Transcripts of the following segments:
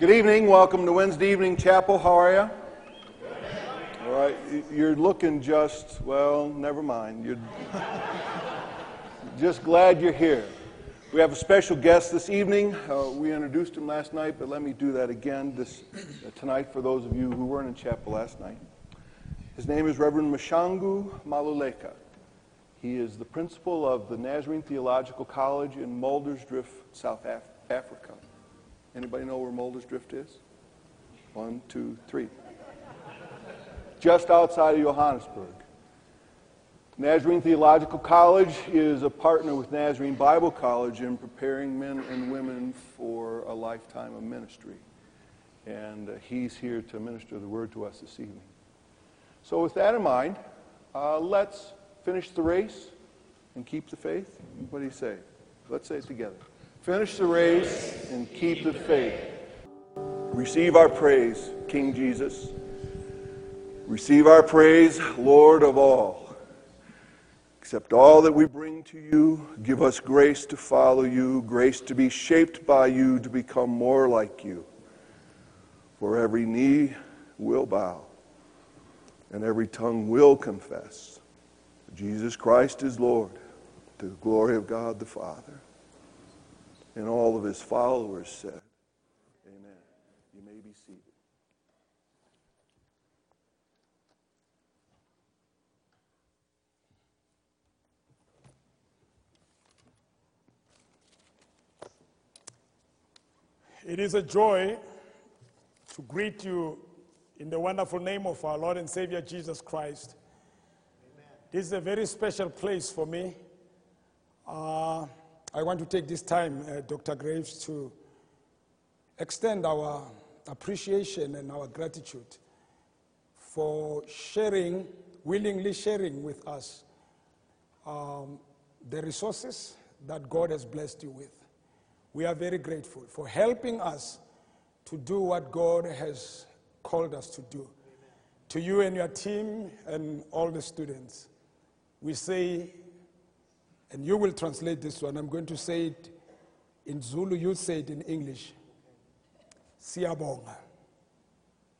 Good evening. Welcome to Wednesday evening chapel. How are you? All right. You're looking just, well, never mind. You're just glad you're here. We have a special guest this evening. Uh, we introduced him last night, but let me do that again this, uh, tonight for those of you who weren't in chapel last night. His name is Reverend Mashangu Maluleka. He is the principal of the Nazarene Theological College in Muldersdrift, South Af- Africa. Anybody know where Muldersdrift is? One, two, three. Just outside of Johannesburg. Nazarene Theological College is a partner with Nazarene Bible College in preparing men and women for a lifetime of ministry. And uh, he's here to minister the word to us this evening. So, with that in mind, uh, let's finish the race and keep the faith. What do you say? Let's say it together. Finish the race and keep the faith. Receive our praise, King Jesus. Receive our praise, Lord of all. Accept all that we bring to you. Give us grace to follow you, grace to be shaped by you, to become more like you. For every knee will bow and every tongue will confess Jesus Christ is Lord to the glory of God the Father. And all of his followers said, Amen. You may be seated. It is a joy to greet you in the wonderful name of our Lord and Savior Jesus Christ. This is a very special place for me. Uh, I want to take this time, uh, Dr. Graves, to extend our appreciation and our gratitude for sharing, willingly sharing with us um, the resources that God has blessed you with. We are very grateful for helping us to do what God has called us to do. To you and your team and all the students, we say, and you will translate this one, I'm going to say it in Zulu, you say it in English. Siyabonga.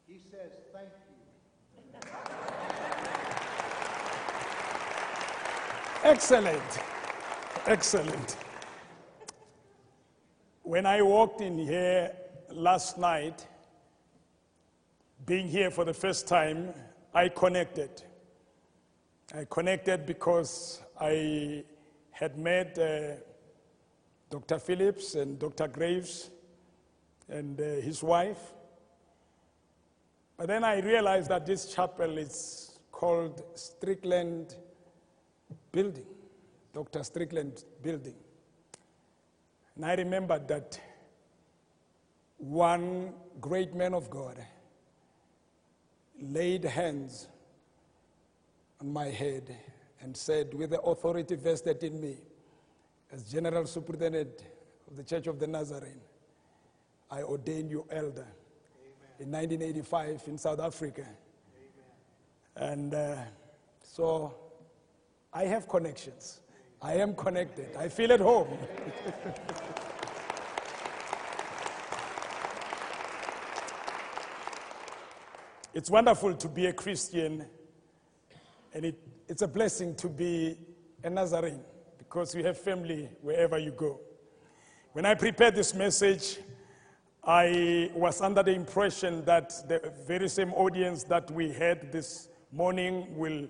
He says, thank you. Excellent. Excellent. When I walked in here last night, being here for the first time, I connected. I connected because I had met uh, Dr. Phillips and Dr. Graves and uh, his wife. But then I realized that this chapel is called Strickland Building, Dr. Strickland Building. And I remembered that one great man of God laid hands on my head and said, with the authority vested in me as General Superintendent of the Church of the Nazarene, I ordain you elder in 1985 in South Africa. And uh, so I have connections. I am connected. I feel at home. it's wonderful to be a Christian, and it, it's a blessing to be a Nazarene because you have family wherever you go. When I prepared this message, I was under the impression that the very same audience that we had this morning will,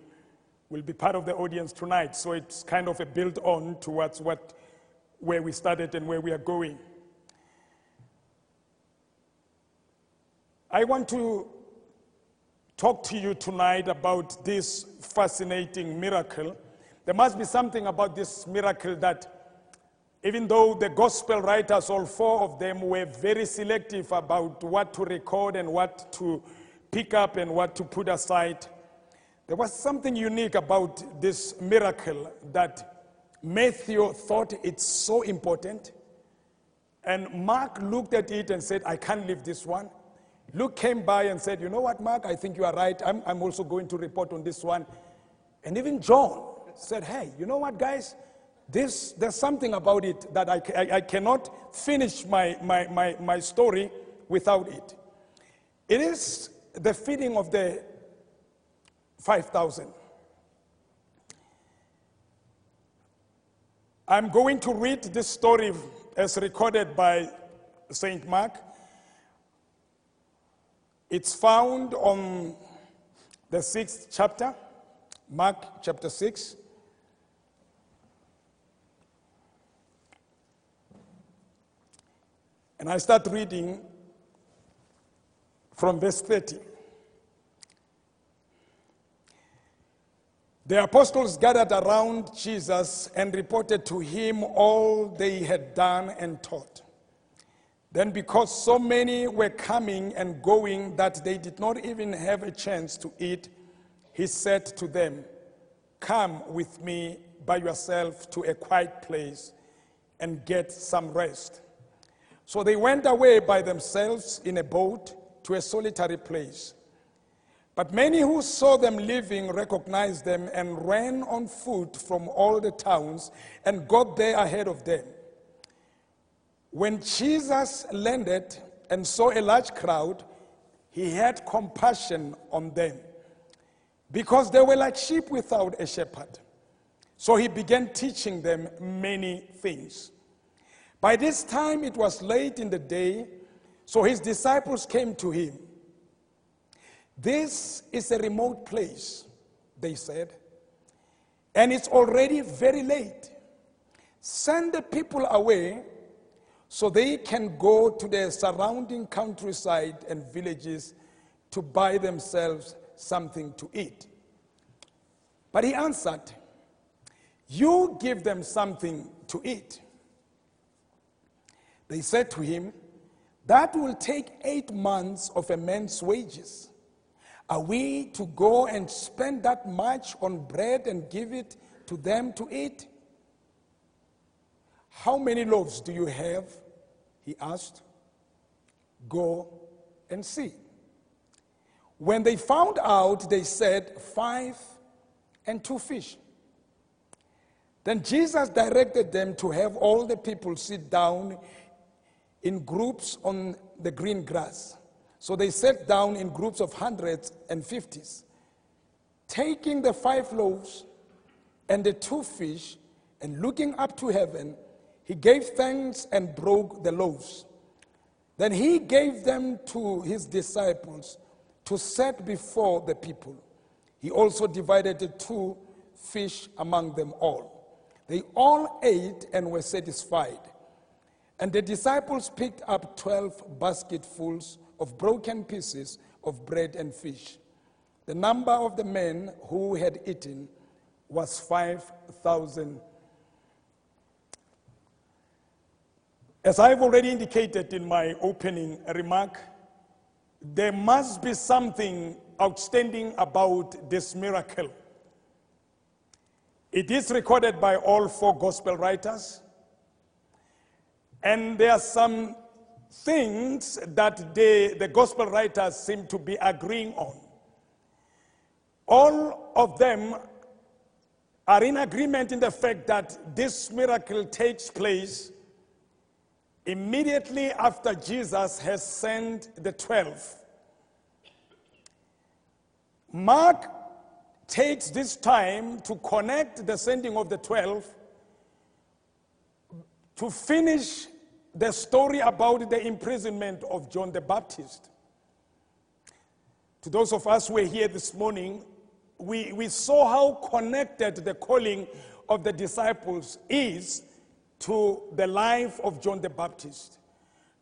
will be part of the audience tonight. So it's kind of a build on towards what, where we started and where we are going. I want to talk to you tonight about this fascinating miracle. There must be something about this miracle that even though the gospel writers, all four of them, were very selective about what to record and what to pick up and what to put aside, there was something unique about this miracle that Matthew thought it's so important. And Mark looked at it and said, I can't leave this one. Luke came by and said, You know what, Mark? I think you are right. I'm, I'm also going to report on this one. And even John said, Hey, you know what, guys? This, there's something about it that I, I, I cannot finish my, my, my, my story without it. It is the feeding of the 5,000. I'm going to read this story as recorded by St. Mark. It's found on the sixth chapter, Mark chapter 6. And I start reading from verse 30. The apostles gathered around Jesus and reported to him all they had done and taught. Then, because so many were coming and going that they did not even have a chance to eat, he said to them, Come with me by yourself to a quiet place and get some rest. So they went away by themselves in a boat to a solitary place. But many who saw them leaving recognized them and ran on foot from all the towns and got there ahead of them. When Jesus landed and saw a large crowd, he had compassion on them because they were like sheep without a shepherd. So he began teaching them many things. By this time, it was late in the day, so his disciples came to him. This is a remote place, they said, and it's already very late. Send the people away so they can go to the surrounding countryside and villages to buy themselves something to eat. But he answered, You give them something to eat. They said to him, That will take eight months of a man's wages. Are we to go and spend that much on bread and give it to them to eat? How many loaves do you have? He asked. Go and see. When they found out, they said, Five and two fish. Then Jesus directed them to have all the people sit down in groups on the green grass. So they sat down in groups of hundreds and fifties. Taking the five loaves and the two fish, and looking up to heaven, he gave thanks and broke the loaves. Then he gave them to his disciples to set before the people. He also divided the two fish among them all. They all ate and were satisfied. And the disciples picked up 12 basketfuls of broken pieces of bread and fish. The number of the men who had eaten was 5,000. As I've already indicated in my opening remark, there must be something outstanding about this miracle. It is recorded by all four gospel writers, and there are some things that they, the gospel writers seem to be agreeing on. All of them are in agreement in the fact that this miracle takes place immediately after Jesus has sent the 12. Mark takes this time to connect the sending of the 12 to finish the story about the imprisonment of John the Baptist. To those of us who are here this morning, we, we saw how connected the calling of the disciples is to the life of John the Baptist.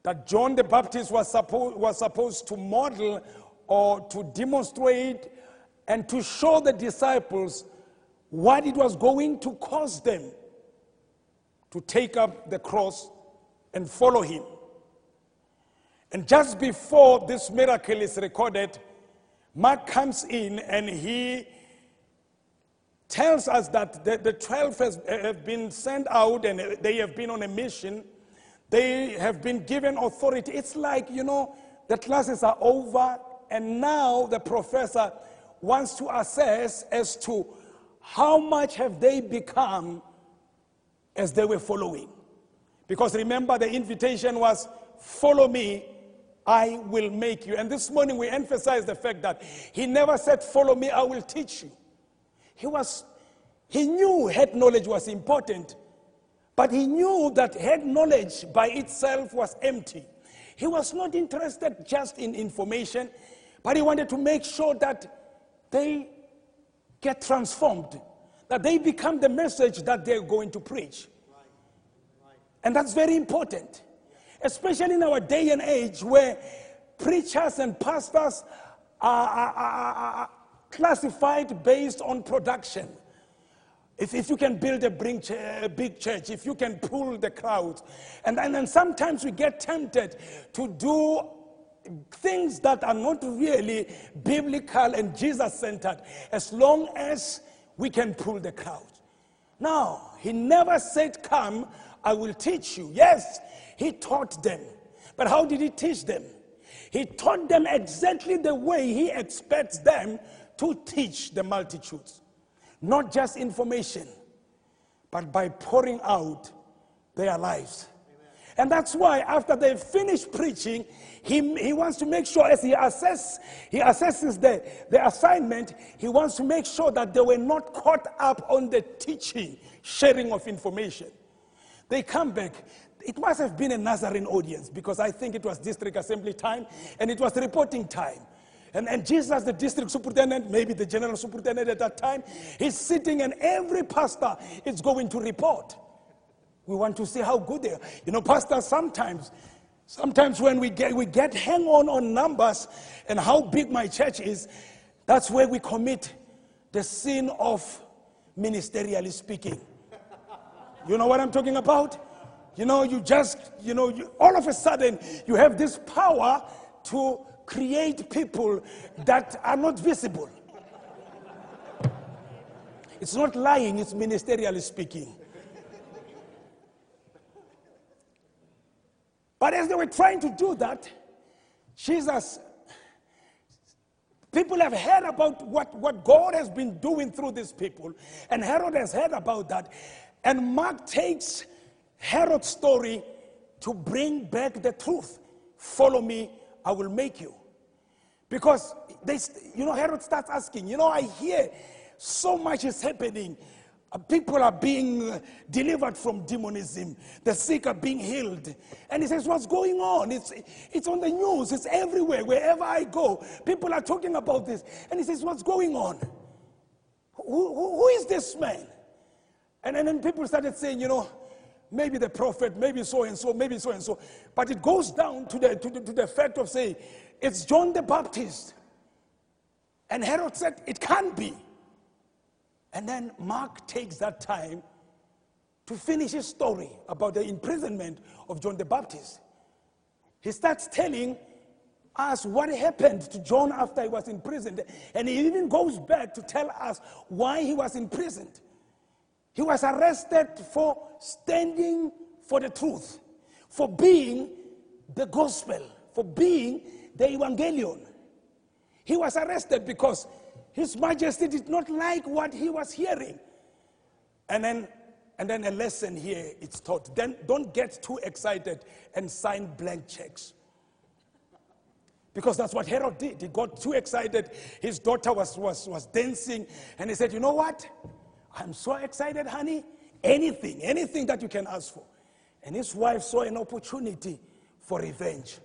That John the Baptist was, suppo- was supposed to model or to demonstrate and to show the disciples what it was going to cost them to take up the cross and follow him. And just before this miracle is recorded, Mark comes in and he tells us that the, the 12 has, eh, have been sent out and eh, they have been on a mission. They have been given authority. It's like, you know, the classes are over and now the professor wants to assess as to how much have they become as they were following. Because remember, the invitation was follow me, I will make you. And this morning we emphasize the fact that he never said, Follow me, I will teach you. He was, he knew head knowledge was important, but he knew that head knowledge by itself was empty. He was not interested just in information, but he wanted to make sure that they get transformed, that they become the message that they're going to preach. And that's very important, especially in our day and age where preachers and pastors are, are, are, are classified based on production. If, if you can build a big, church, if you can pull the crowds, and, and then sometimes we get tempted to do things that are not really biblical and Jesus centered, as long as we can pull the crowd. Now, he never said, Come, I will teach you. Yes, he taught them. But how did he teach them? He taught them exactly the way he expects them to teach the multitudes. Not just information, but by pouring out their lives. And that's why after they finish preaching, he, he wants to make sure as he assess, he assesses the, the assignment, he wants to make sure that they were not caught up on the teaching, sharing of information. They come back. It must have been a Nazarene audience because I think it was district assembly time and it was reporting time. And, and Jesus, the district superintendent, maybe the general superintendent at that time, he's sitting and every pastor is going to report. We want to see how good they are. You know, pastors sometimes, sometimes when we get, we get hang on on numbers and how big my church is, that's where we commit the sin of ministerially speaking. You know what I'm talking about? You know, you just, you know, you, all of a sudden you have this power to create people that are not visible. It's not lying, it's ministerially speaking. But as they were trying to do that, Jesus, people have heard about what, what God has been doing through these people, and Herod has heard about that. And Mark takes Herod's story to bring back the truth. Follow me, I will make you. Because they, you know, Herod starts asking, you know, I hear so much is happening. People are being uh, delivered from demonism. The sick are being healed. And he says, What's going on? It's, it's on the news, it's everywhere. Wherever I go, people are talking about this. And he says, What's going on? Who, who, who is this man? And, and then people started saying, You know, maybe the prophet, maybe so and so, maybe so and so. But it goes down to the, to the, to the fact of saying, it's John the Baptist. And Herod said, It can't be. And then Mark takes that time to finish his story about the imprisonment of John the Baptist. He starts telling us what happened to John after he was imprisoned. And he even goes back to tell us why he was imprisoned. He was arrested for standing for the truth, for being the gospel, for being the evangelion. He was arrested because his majesty did not like what he was hearing. And then and then a lesson here it's taught. Then don't get too excited and sign blank checks. Because that's what Herod did. He got too excited. His daughter was, was, was dancing, and he said, You know what? I'm so excited, honey. Anything, anything that you can ask for. And his wife saw an opportunity for revenge.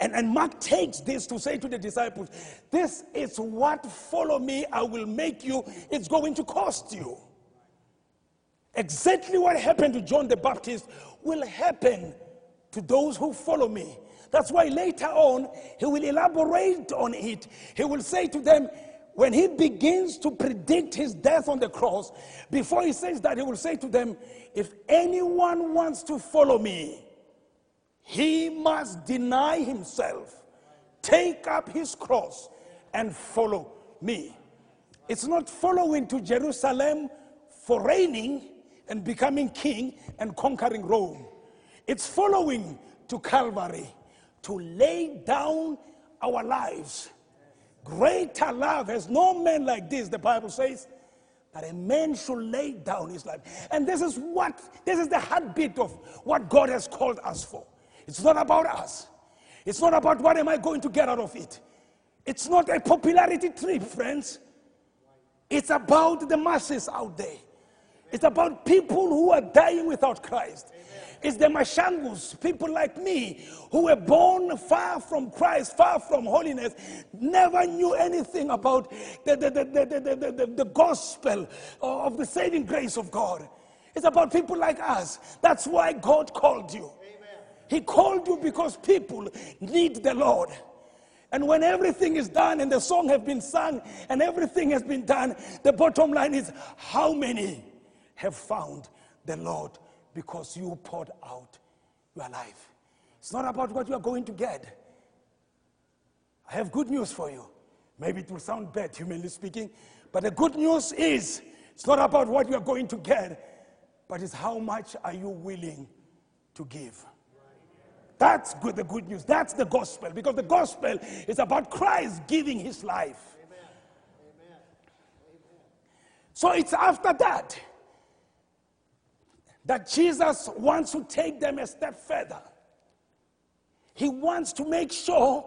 And, and Mark takes this to say to the disciples, This is what follow me, I will make you, it's going to cost you. Exactly what happened to John the Baptist will happen to those who follow me. That's why later on, he will elaborate on it. He will say to them, when he begins to predict his death on the cross, before he says that, he will say to them, If anyone wants to follow me, he must deny himself, take up his cross, and follow me. It's not following to Jerusalem for reigning and becoming king and conquering Rome. It's following to Calvary to lay down our lives. Greater love has no man like this, the Bible says, that a man should lay down his life. And this is what, this is the heartbeat of what God has called us for. It's not about us. It's not about what am I going to get out of it. It's not a popularity trip, friends. It's about the masses out there. It's about people who are dying without Christ. It's the Mashangus, people like me, who were born far from Christ, far from holiness, never knew anything about the, the, the, the, the, the, the gospel of the saving grace of God. It's about people like us. That's why God called you. He called you because people need the Lord. And when everything is done and the song has been sung and everything has been done, the bottom line is how many have found the Lord because you poured out your life. It's not about what you are going to get. I have good news for you. Maybe it will sound bad, humanly speaking, but the good news is it's not about what you are going to get, but it's how much are you willing to give. That's good, the good news. That's the gospel, because the gospel is about Christ giving his life. So it's after that that Jesus wants to take them a step further. He wants to make sure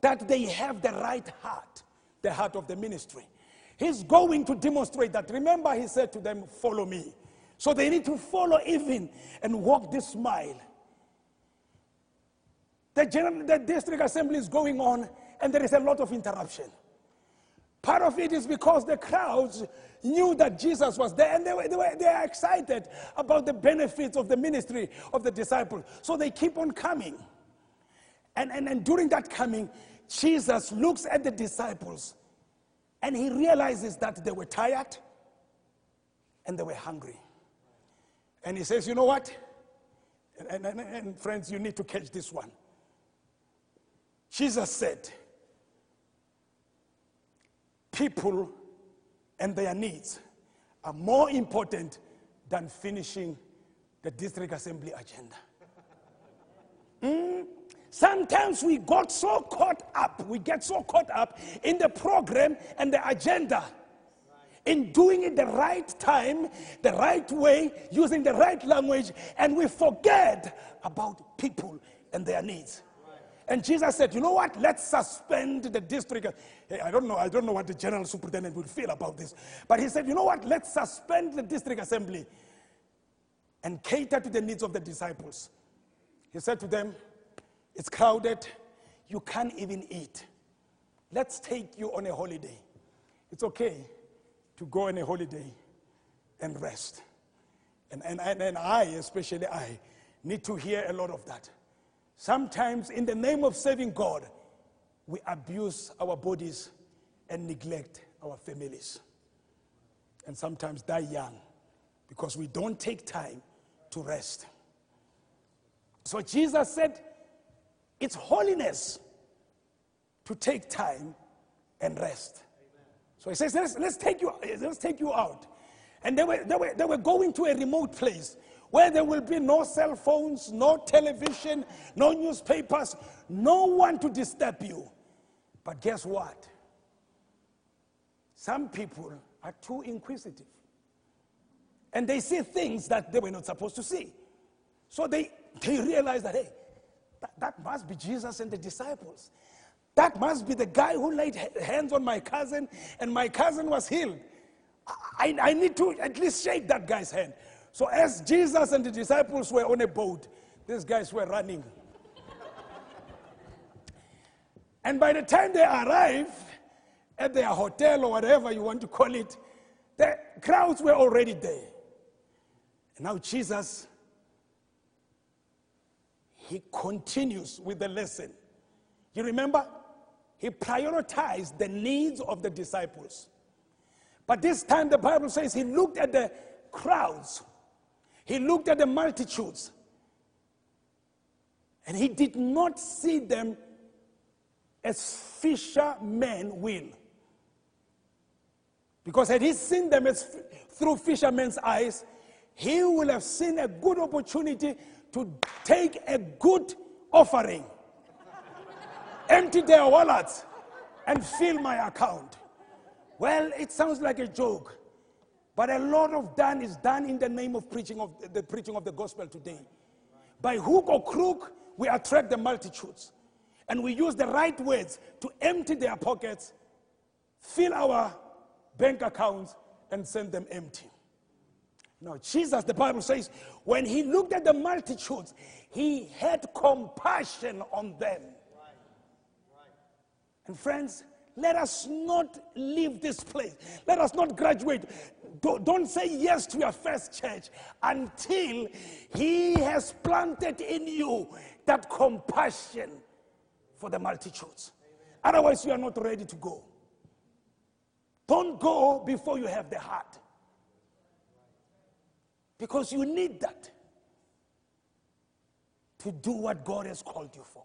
that they have the right heart, the heart of the ministry. He's going to demonstrate that. Remember, he said to them, Follow me. So they need to follow even and walk this mile. The, general, the district assembly is going on, and there is a lot of interruption. Part of it is because the crowds knew that Jesus was there and they were, they were, they excited about the benefits of the ministry of the disciples. So they keep on coming. And, and, and during that coming, Jesus looks at the disciples and he realizes that they were tired and they were hungry. And he says, You know what? And, and, and friends, you need to catch this one. Jesus said, people and their needs are more important than finishing the district assembly agenda. Mm, sometimes we got so caught up, we get so caught up in the program and the agenda, in doing it the right time, the right way, using the right language, and we forget about people and their needs. And Jesus said, you know what? Let's suspend the district. I don't know. I don't know what the general superintendent would feel about this. But he said, you know what? Let's suspend the district assembly and cater to the needs of the disciples. He said to them, it's crowded. You can't even eat. Let's take you on a holiday. It's okay to go on a holiday and rest. And, and, and, and I, especially I, need to hear a lot of that. Sometimes, in the name of saving God, we abuse our bodies and neglect our families. And sometimes die young because we don't take time to rest. So Jesus said, it's holiness to take time and rest. So he says, let's, let's, take, you, let's take you out. And they were, they, were, they were going to a remote place where there will be no cell phones, no television, no newspapers, no one to disturb you. But guess what? Some people are too inquisitive. And they see things that they were not supposed to see. So they, they realize that, hey, that, that must be Jesus and the disciples. That must be the guy who laid hands on my cousin and my cousin was healed. I, I need to at least shake that guy's hand. So, as Jesus and the disciples were on a boat, these guys were running. and by the time they arrive at their hotel or whatever you want to call it, the crowds were already there. And now, Jesus, he continues with the lesson. You remember? He prioritized the needs of the disciples. But this time, the Bible says he looked at the crowds he looked at the multitudes and he did not see them as fishermen will. Because had he seen them as through fishermen's eyes, he will have seen a good opportunity to take a good offering, empty their wallets, and fill my account. Well, it sounds like a joke. But a lot of done is done in the name of preaching of the preaching of the gospel today. By hook or crook, we attract the multitudes. and we use the right words to empty their pockets, fill our bank accounts, and send them empty. Now, Jesus, the Bible says, when he looked at the multitudes, he had compassion on them. And friends, let us not leave this place. Let us not graduate. Don't, say yes to your first church until He has planted in you that compassion for the multitudes. Otherwise, you are not ready to go. Don't go before you have the heart. Because you need that to do what God has called you for.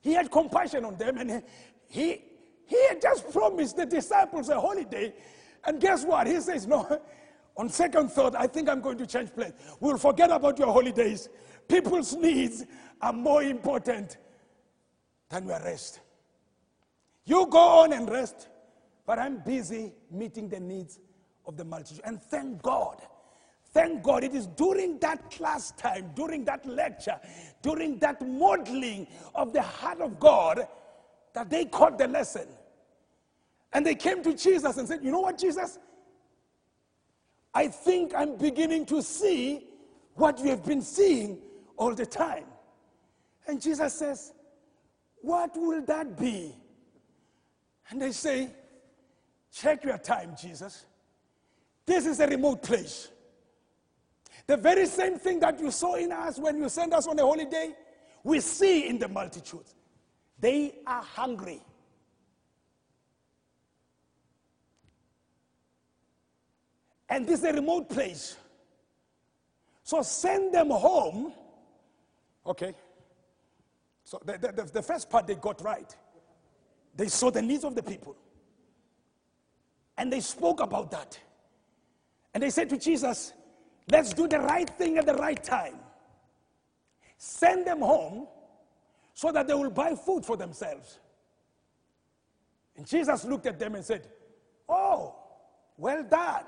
He had compassion on them and he, he had just promised the disciples a holiday. And guess what? He says, No, on second thought, I think I'm going to change plans. We'll forget about your holidays. People's needs are more important than your rest. You go on and rest, but I'm busy meeting the needs of the multitude. And thank God Thank God it is during that class time, during that lecture, during that modeling of the heart of God that they caught the lesson. And they came to Jesus and said, You know what, Jesus? I think I'm beginning to see what you have been seeing all the time. And Jesus says, What will that be? And they say, Check your time, Jesus. This is a remote place. The very same thing that you saw in us when you sent us on a holiday, we see in the multitudes. They are hungry. And this is a remote place. So send them home. Okay. So the, the, the, first part they got right. They saw the needs of the people. And they spoke about that. And they said to Jesus, Let's do the right thing at the right time. Send them home so that they will buy food for themselves. And Jesus looked at them and said, Oh, well done.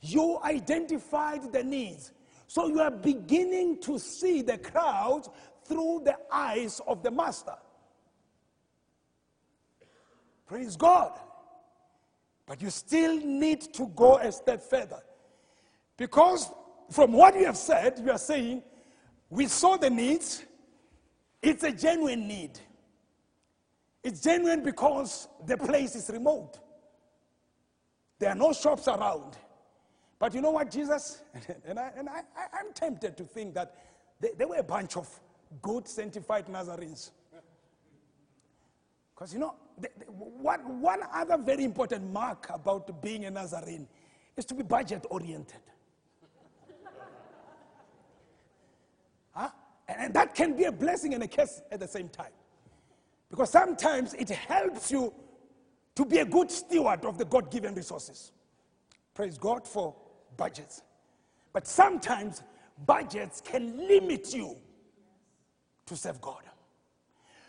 You identified the needs. So you are beginning to see the crowd through the eyes of the master. Praise God. But you still need to go a step further. Because from what you have said, you are saying, we saw the needs, it's a genuine need. It's genuine because the place is remote. There are no shops around. But you know what, Jesus? and I, and I, am tempted to think that they, they were a bunch of good, sanctified Nazarenes. Because you know, one, one other very important mark about being a Nazarene is to be budget oriented. And that can be a blessing and a curse at the same time. Because sometimes it helps you to be a good steward of the God given resources. Praise God for budgets. But sometimes budgets can limit you to serve God.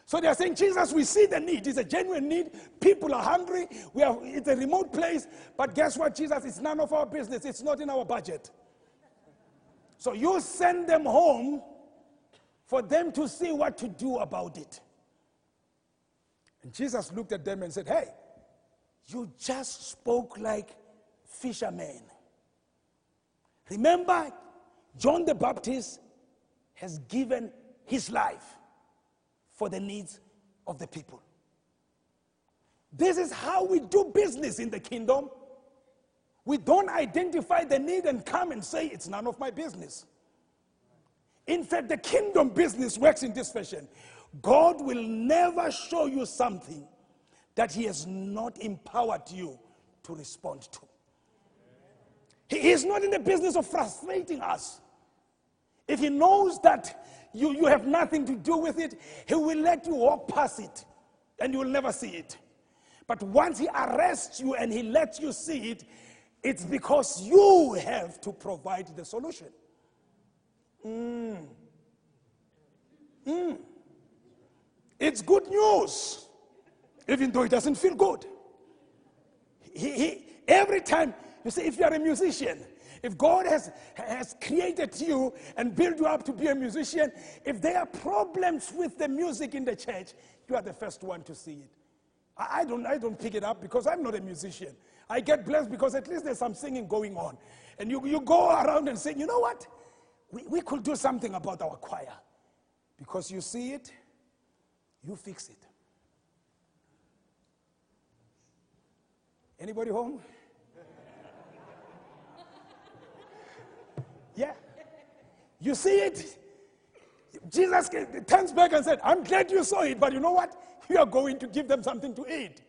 So they are saying, Jesus, we see the need. It's a genuine need. People are hungry. We are, it's a remote place. But guess what, Jesus? It's none of our business. It's not in our budget. So you send them home for them to see what to do about it. And Jesus looked at them and said, Hey, you just spoke like fishermen. Remember, John the Baptist has given his life for the needs of the people. This is how we do business in the kingdom. We don't identify the need and come and say, It's none of my business. In fact, the kingdom business works in this fashion God will never show you something that He has not empowered you to respond to. He is not in the business of frustrating us. If He knows that you, you have nothing to do with it, He will let you walk past it and you will never see it. But once He arrests you and He lets you see it, it's because you have to provide the solution. Mm. Mm. It's good news, even though it doesn't feel good. He, he, every time, you see, if you're a musician, If God has, has created you and built you up to be a musician, if there are problems with the music in the church, you are the first one to see it. I, I don't, I don't pick it up because I'm not a musician. I get blessed because at least there's some singing going on. And you, you go around and say, you know what? We, we could do something about our choir. Because you see it, you fix it. Anybody home? yeah. You see it? Jesus turns back and said, I'm glad you saw it, but you know what? You are going to give them something to eat.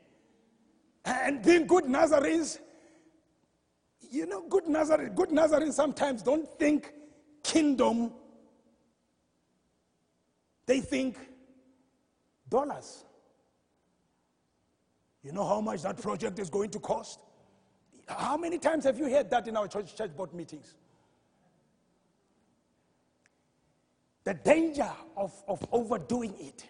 And being good Nazarenes, you know, good Nazarene, good Nazarenes sometimes don't think kingdom, they think dollars. You know how much that project is going to cost? How many times have you heard that in our church, church board meetings? The danger of, of overdoing it.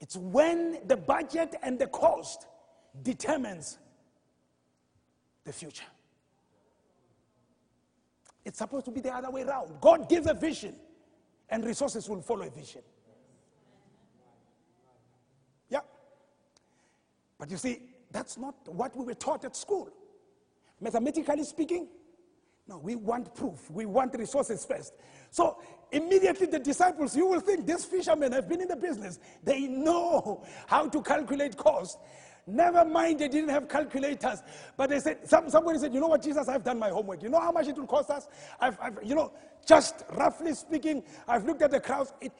It's when the budget and the cost determines the future. It's supposed to be the other way around. God gives a vision, and resources will follow a vision. Yeah. But you see, that's not what we were taught at school. Mathematically speaking, no, we want proof. We want resources first. So immediately the disciples, you will think these fishermen have been in the business. They know how to calculate cost. Never mind, they didn't have calculators. But they said, some, somebody said, you know what, Jesus, I've done my homework. You know how much it will cost us? I've, I've you know, just roughly speaking, I've looked at the crowds. It,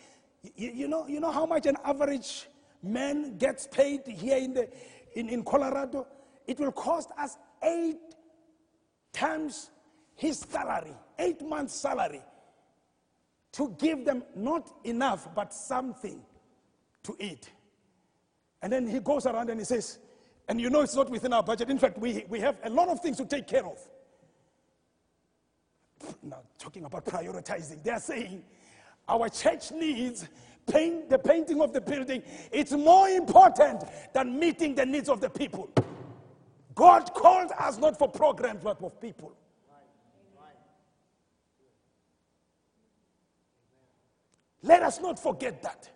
you, you, know, you know how much an average man gets paid here in, the, in, in Colorado? It will cost us eight times his salary, eight months' salary, to give them not enough, but something to eat. And then he goes around and he says, and you know it's not within our budget. In fact, we, we have a lot of things to take care of. Now, talking about prioritizing, they're saying our church needs paint, the painting of the building. It's more important than meeting the needs of the people. God called us not for programs, but for people. Let us not forget that.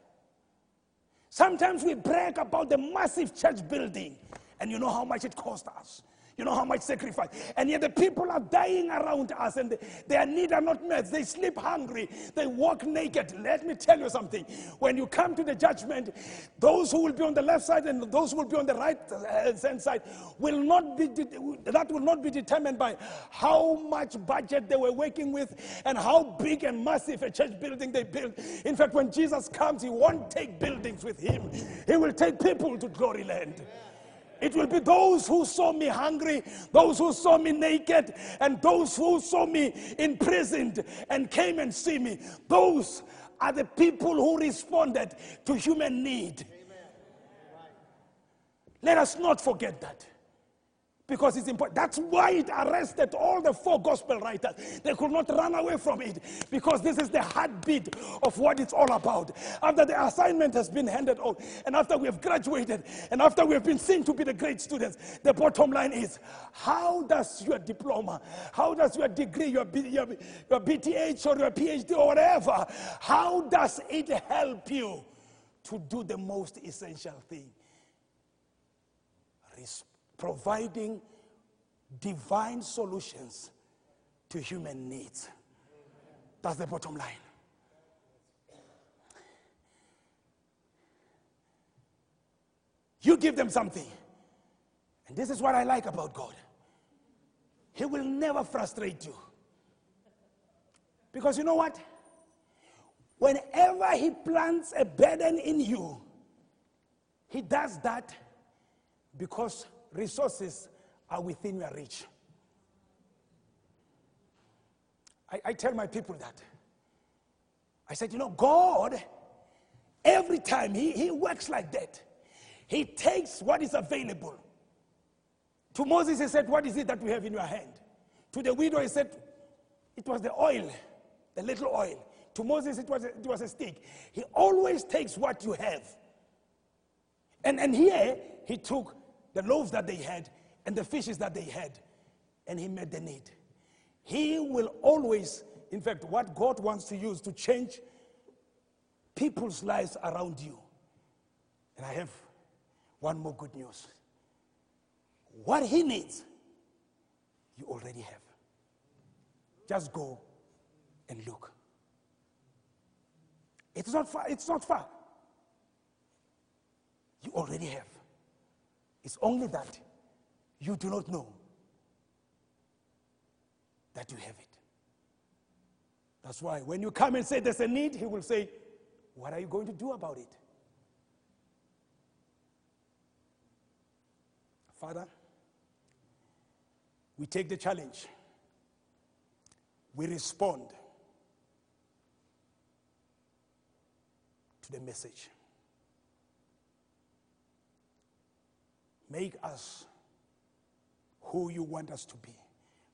Sometimes we brag about the massive church building, and you know how much it cost us. You know how much sacrifice. And yet the people are dying around us and their need are not met. They sleep hungry. They walk naked. Let me tell you something. When you come to the judgment, those who will be on the left side and those who will be on the right uh, hand side will not be, that will not be determined by how much budget they were working with and how big and massive a church building they built. In fact, when Jesus comes, he won't take buildings with him. He will take people to glory land. It will be those who saw me hungry, those who saw me naked, and those who saw me imprisoned and came and see me. Those are the people who responded to human need. Let us not forget that because it's important. That's why it arrested all the four gospel writers. They could not run away from it because this is the heartbeat of what it's all about. After the assignment has been handed out, and after we have graduated, and after we have been seen to be the great students, the bottom line is how does your diploma, how does your degree, your, your, your BTH or your PhD or whatever, how does it help you to do the most essential thing? Respect providing divine solutions to human needs. That's the bottom line. You give them something. And this is what I like about God. He will never frustrate you. Because you know what? Whenever He plants a burden in you, He does that because resources are within your reach. I, I tell my people that. I said, you know, God, every time he, he works like that, he takes what is available. To Moses, he said, What is it that we have in your hand? To the widow, he said, It was the oil, the little oil. To Moses, it was a, it was a stick. He always takes what you have. And, and here, he took the loaves that they had and the fishes that they had, and he met the need. He will always, in fact, what God wants to use to change people's lives around you. And I have one more good news. What He needs, you already have. Just go and look. It's not far. It's not far. You already have. It's only that you do not know that you have it. That's why when you come and say there's a need, he will say, What are you going to do about it? Father, we take the challenge, we respond to the message. Make us who you want us to be.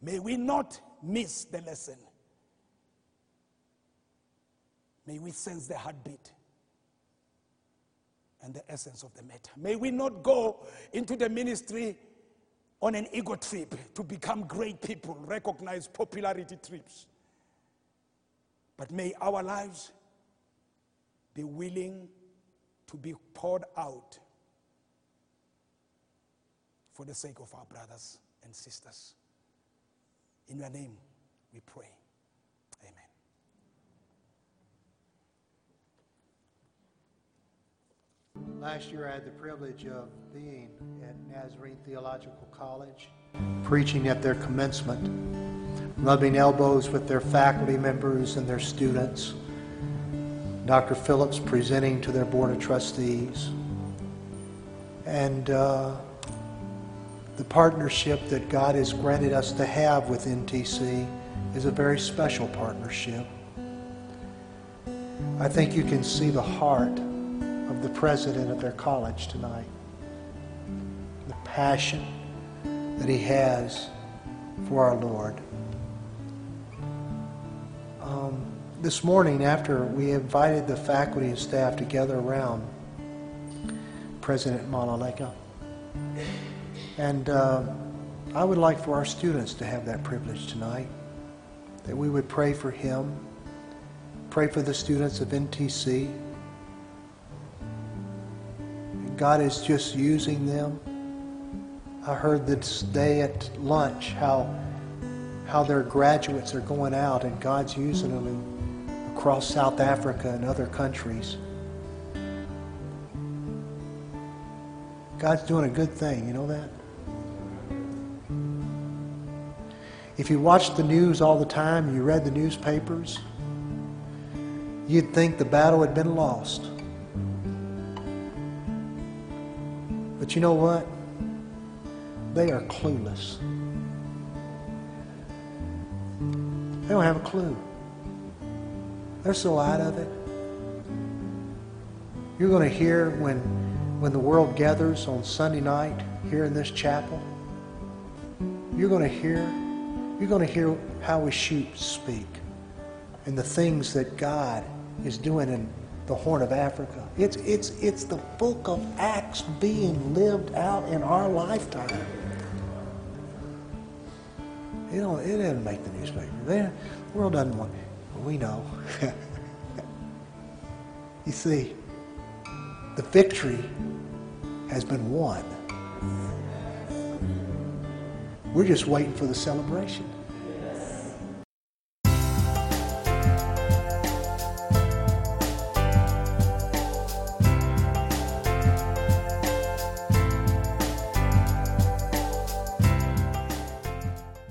May we not miss the lesson. May we sense the heartbeat and the essence of the matter. May we not go into the ministry on an ego trip to become great people, recognize popularity trips. But may our lives be willing to be poured out for the sake of our brothers and sisters. In your name we pray. Amen. Last year, I had the privilege of being at Nazarene Theological College, preaching at their commencement, rubbing elbows with their faculty members and their students. Dr. Phillips presenting to their Board of Trustees. And uh, the partnership that God has granted us to have with NTC is a very special partnership. I think you can see the heart of the president of their college tonight, the passion that he has for our Lord. Um, this morning, after we invited the faculty and staff to gather around President Maluleka, and uh, I would like for our students to have that privilege tonight, that we would pray for him, pray for the students of NTC. And God is just using them. I heard this day at lunch how how their graduates are going out and God's using them in, across South Africa and other countries. God's doing a good thing, you know that? If you watched the news all the time, you read the newspapers, you'd think the battle had been lost. But you know what? They are clueless. They don't have a clue. They're so out of it. You're going to hear when, when the world gathers on Sunday night here in this chapel, you're going to hear, you're going to hear how we sheep speak and the things that God is doing in the Horn of Africa. It's, it's, it's the book of Acts being lived out in our lifetime. You know, it doesn't make the newspaper. The world doesn't want. it. We know. you see, the victory has been won. We're just waiting for the celebration.